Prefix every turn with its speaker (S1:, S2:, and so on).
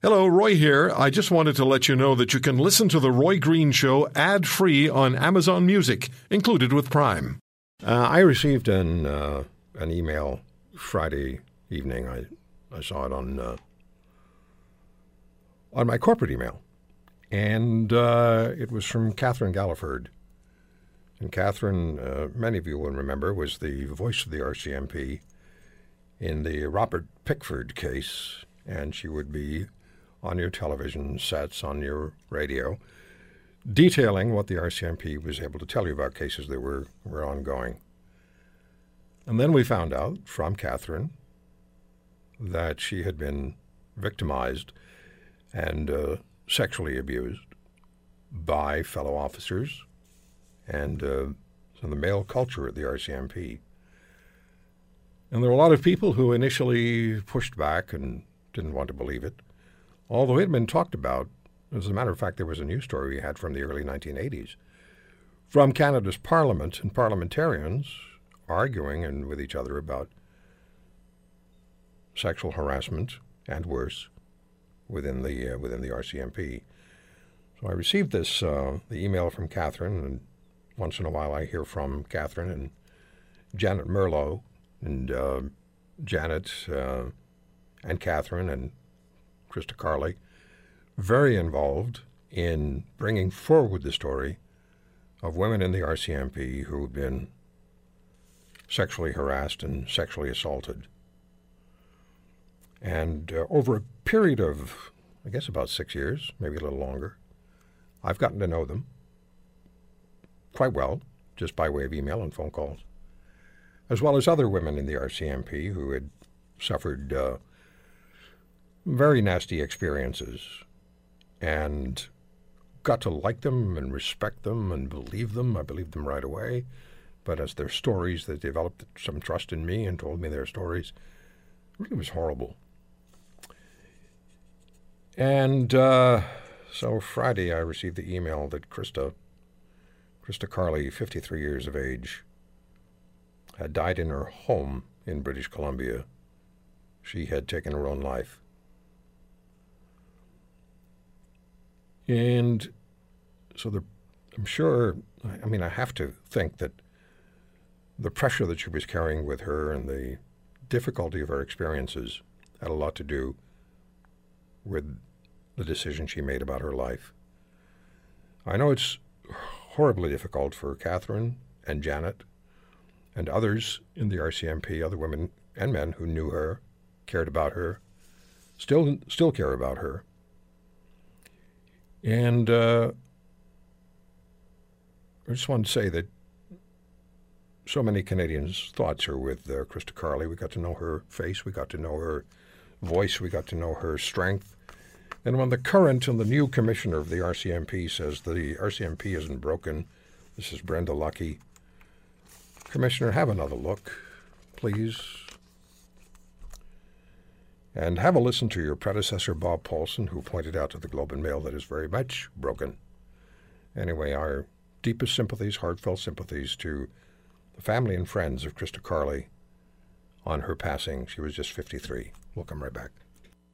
S1: Hello, Roy here. I just wanted to let you know that you can listen to The Roy Green Show ad free on Amazon Music, included with Prime.
S2: Uh, I received an, uh, an email Friday evening. I, I saw it on, uh, on my corporate email. And uh, it was from Catherine Galliford. And Catherine, uh, many of you will remember, was the voice of the RCMP in the Robert Pickton case. And she would be on your television sets, on your radio, detailing what the RCMP was able to tell you about cases that were, were ongoing. And then we found out from Catherine that she had been victimized and uh, sexually abused by fellow officers and uh, the male culture at the RCMP. And there were a lot of people who initially pushed back and didn't want to believe it although it had been talked about. As a matter of fact, there was a news story we had from the early 1980s from Canada's Parliament and parliamentarians arguing and with each other about sexual harassment and worse within the uh, within the RCMP. So I received this uh, the email from Catherine, and once in a while I hear from Catherine and Janet Merlo and uh, Janet uh, and Catherine and Krista Carle, very involved in bringing forward the story of women in the RCMP who've been sexually harassed and sexually assaulted. And uh, over a period of, I guess, about six years, maybe a little longer, I've gotten to know them quite well, just by way of email and phone calls, as well as other women in the RCMP who had suffered uh, very nasty experiences and got to like them and respect them and believe them. I believed them right away. But as their stories, they developed some trust in me and told me their stories. It really was horrible. And uh, so Friday, I received the email that Krista, Krista Carle, 53 years of age, had died in her home in British Columbia. She had taken her own life. And so I'm sure, I mean, I have to think that the pressure that she was carrying with her and the difficulty of her experiences had a lot to do with the decision she made about her life. I know it's horribly difficult for Catherine and Janet and others in the RCMP, other women and men who knew her, cared about her, still still care about her. And uh, I just want to say that so many Canadians' thoughts are with uh, Krista Carle. We got to know her face, we got to know her voice, we got to know her strength. And when the current and the new commissioner of the RCMP says the RCMP isn't broken, this is Brenda Lucki. Commissioner, have another look, please. And have a listen to your predecessor, Bob Paulson, who pointed out to the Globe and Mail that is very much broken. Anyway, our deepest sympathies, heartfelt sympathies to the family and friends of Krista Carle on her passing. She was just 53. We'll come right back.